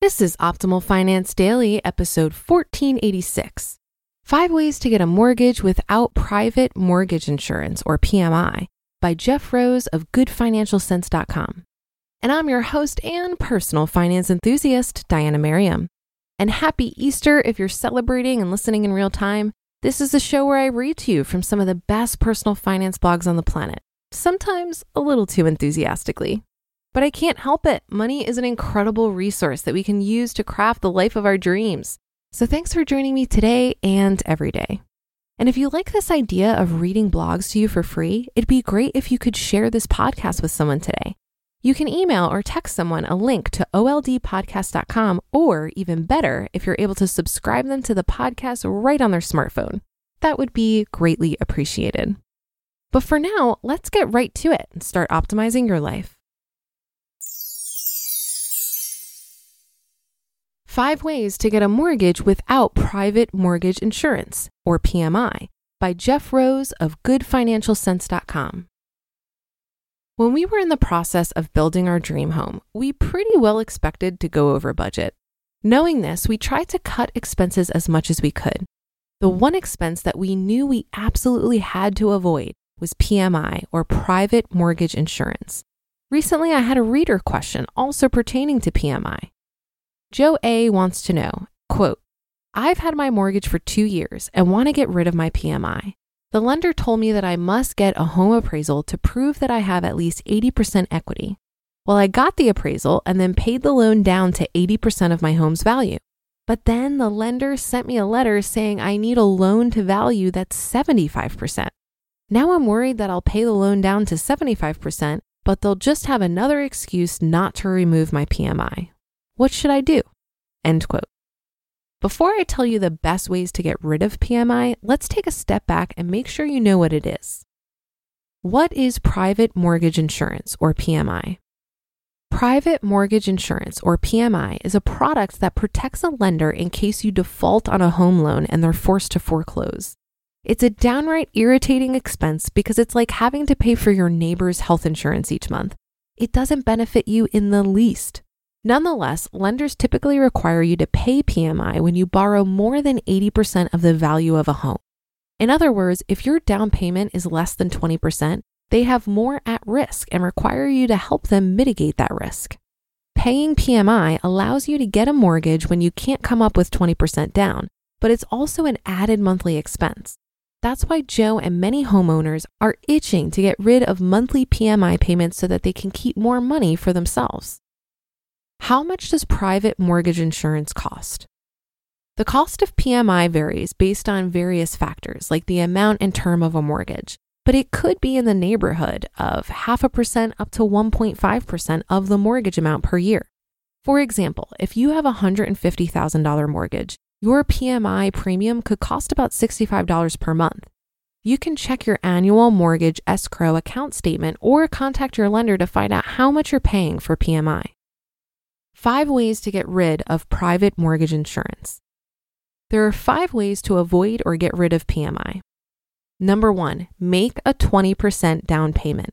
This is Optimal Finance Daily, episode 1486. Five Ways to Get a Mortgage Without Private Mortgage Insurance, or PMI, by Jeff Rose of GoodFinancialCents.com. And I'm your host and personal finance enthusiast, Diana Merriam. And happy Easter if you're celebrating and listening in real time. This is the show where I read to you from some of the best personal finance blogs on the planet, sometimes a little too enthusiastically. But I can't help it. Money is an incredible resource that we can use to craft the life of our dreams. So thanks for joining me today and every day. And if you like this idea of reading blogs to you for free, it'd be great if you could share this podcast with someone today. You can email or text someone a link to oldpodcast.com, or even better, if you're able to subscribe them to the podcast right on their smartphone. That would be greatly appreciated. But for now, let's get right to it and start optimizing your life. Five Ways to Get a Mortgage Without Private Mortgage Insurance, or PMI, by Jeff Rose of GoodFinancialCents.com. When we were in the process of building our dream home, we pretty well expected to go over budget. Knowing this, we tried to cut expenses as much as we could. The one expense that we knew we absolutely had to avoid was PMI, or private mortgage insurance. Recently, I had a reader question also pertaining to PMI. Joe A wants to know, quote, I've had my mortgage for two years and want to get rid of my PMI. The lender told me that I must get a home appraisal to prove that I have at least 80% equity. Well, I got the appraisal and then paid the loan down to 80% of my home's value. But then the lender sent me a letter saying I need a loan to value that's 75%. Now I'm worried that I'll pay the loan down to 75%, but they'll just have another excuse not to remove my PMI. What should I do? End quote. Before I tell you the best ways to get rid of PMI, let's take a step back and make sure you know what it is. What is private mortgage insurance, or PMI? Private mortgage insurance, or PMI, is a product that protects a lender in case you default on a home loan and they're forced to foreclose. It's a downright irritating expense because it's like having to pay for your neighbor's health insurance each month. It doesn't benefit you in the least. Nonetheless, lenders typically require you to pay PMI when you borrow more than 80% of the value of a home. In other words, if your down payment is less than 20%, they have more at risk and require you to help them mitigate that risk. Paying PMI allows you to get a mortgage when you can't come up with 20% down, but it's also an added monthly expense. That's why Joe and many homeowners are itching to get rid of monthly PMI payments so that they can keep more money for themselves. How much does private mortgage insurance cost? The cost of PMI varies based on various factors like the amount and term of a mortgage, but it could be in the neighborhood of half a percent up to 1.5% of the mortgage amount per year. For example, if you have a $150,000 mortgage, your PMI premium could cost about $65 per month. You can check your annual mortgage escrow account statement or contact your lender to find out how much you're paying for PMI. Five ways to get rid of private mortgage insurance. There are five ways to avoid or get rid of PMI. Number one, make a 20% down payment.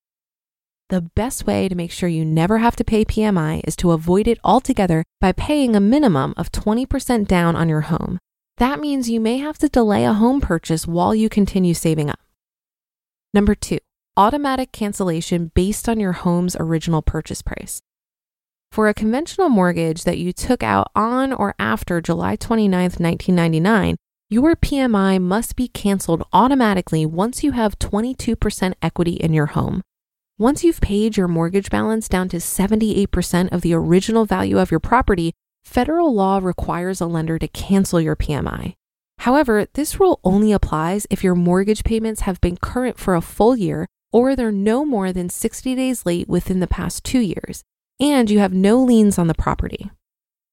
The best way to make sure you never have to pay PMI is to avoid it altogether by paying a minimum of 20% down on your home. That means you may have to delay a home purchase while you continue saving up. Number two, automatic cancellation based on your home's original purchase price. For a conventional mortgage that you took out on or after July 29, 1999, your PMI must be canceled automatically once you have 22% equity in your home. Once you've paid your mortgage balance down to 78% of the original value of your property, federal law requires a lender to cancel your PMI. However, this rule only applies if your mortgage payments have been current for a full year or they're no more than 60 days late within the past two years, and you have no liens on the property.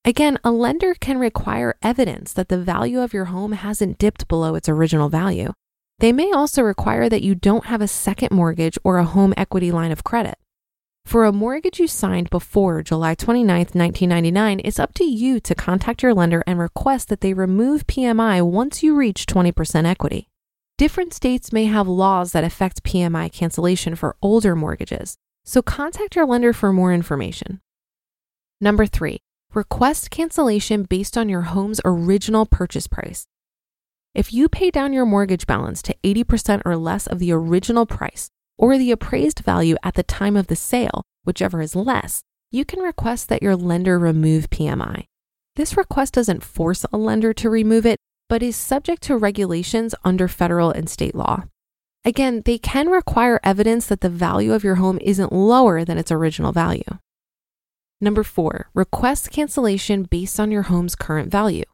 Again, a lender can require evidence that the value of your home hasn't dipped below its original value. They may also require that you don't have a second mortgage or a home equity line of credit. For a mortgage you signed before July 29, 1999, it's up to you to contact your lender and request that they remove PMI once you reach 20% equity. Different states may have laws that affect PMI cancellation for older mortgages, so contact your lender for more information. Number three, request cancellation based on your home's original purchase price. If you pay down your mortgage balance to 80% or less of the original price or the appraised value at the time of the sale, whichever is less, you can request that your lender remove PMI. This request doesn't force a lender to remove it, but is subject to regulations under federal and state law. Again, they can require evidence that the value of your home isn't lower than its original value. Number four, request cancellation based on your home's current value.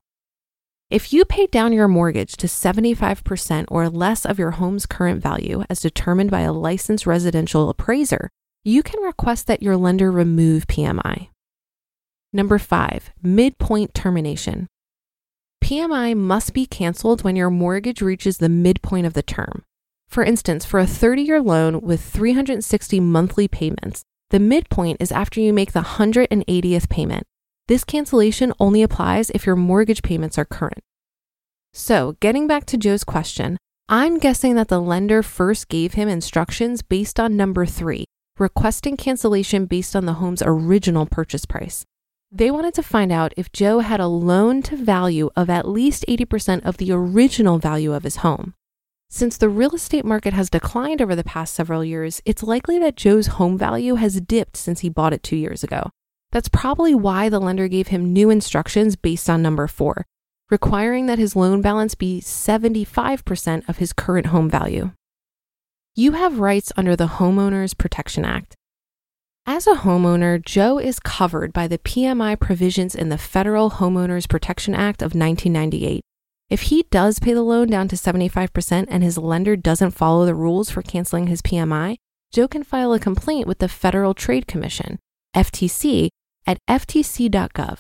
If you paid down your mortgage to 75% or less of your home's current value as determined by a licensed residential appraiser, you can request that your lender remove PMI. Number five, midpoint termination. PMI must be canceled when your mortgage reaches the midpoint of the term. For instance, for a 30 year loan with 360 monthly payments, the midpoint is after you make the 180th payment. This cancellation only applies if your mortgage payments are current. So, getting back to Joe's question, I'm guessing that the lender first gave him instructions based on number three, requesting cancellation based on the home's original purchase price. They wanted to find out if Joe had a loan to value of at least 80% of the original value of his home. Since the real estate market has declined over the past several years, it's likely that Joe's home value has dipped since he bought it two years ago. That's probably why the lender gave him new instructions based on number four, requiring that his loan balance be 75% of his current home value. You have rights under the Homeowners Protection Act. As a homeowner, Joe is covered by the PMI provisions in the Federal Homeowners Protection Act of 1998. If he does pay the loan down to 75% and his lender doesn't follow the rules for canceling his PMI, Joe can file a complaint with the Federal Trade Commission, FTC, at ftc.gov.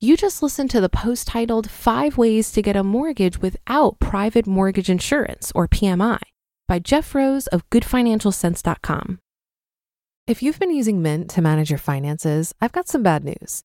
You just listened to the post titled Five Ways to Get a Mortgage Without Private Mortgage Insurance, or PMI, by Jeff Rose of GoodFinancialCents.com. If you've been using Mint to manage your finances, I've got some bad news.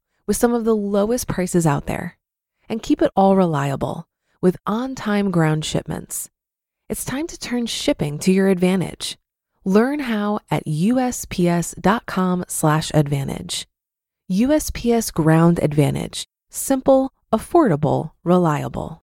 with some of the lowest prices out there. And keep it all reliable with on time ground shipments. It's time to turn shipping to your advantage. Learn how at USPS.com/advantage. USPS Ground Advantage: simple, affordable, reliable.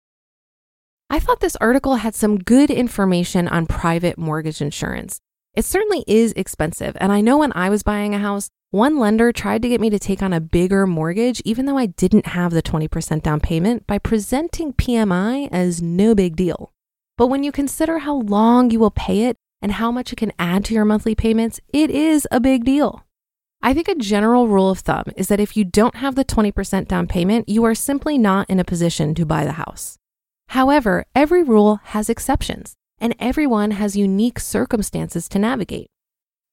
I thought this article had some good information on private mortgage insurance. It certainly is expensive, and I know when I was buying a house, one lender tried to get me to take on a bigger mortgage, even though I didn't have the 20% down payment, by presenting PMI as no big deal. But when you consider how long you will pay it and how much it can add to your monthly payments, it is a big deal. I think a general rule of thumb is that if you don't have the 20% down payment, you are simply not in a position to buy the house. However, every rule has exceptions, and everyone has unique circumstances to navigate.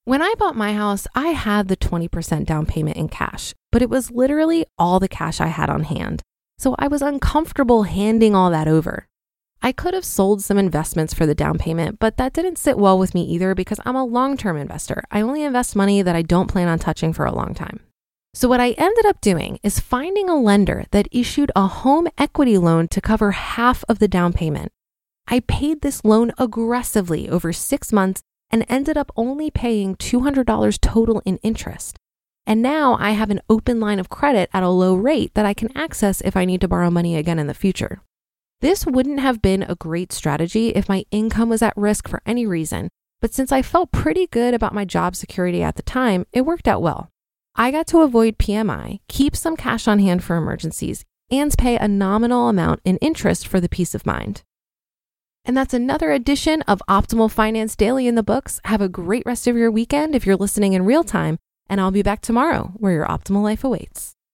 When I bought my house, I had the 20% down payment in cash, but it was literally all the cash I had on hand. So I was uncomfortable handing all that over. I could have sold some investments for the down payment, but that didn't sit well with me either because I'm a long term investor. I only invest money that I don't plan on touching for a long time. So, what I ended up doing is finding a lender that issued a home equity loan to cover half of the down payment. I paid this loan aggressively over six months and ended up only paying $200 total in interest. And now I have an open line of credit at a low rate that I can access if I need to borrow money again in the future. This wouldn't have been a great strategy if my income was at risk for any reason, but since I felt pretty good about my job security at the time, it worked out well. I got to avoid PMI, keep some cash on hand for emergencies, and pay a nominal amount in interest for the peace of mind. And that's another edition of Optimal Finance Daily in the books. Have a great rest of your weekend if you're listening in real time, and I'll be back tomorrow where your optimal life awaits.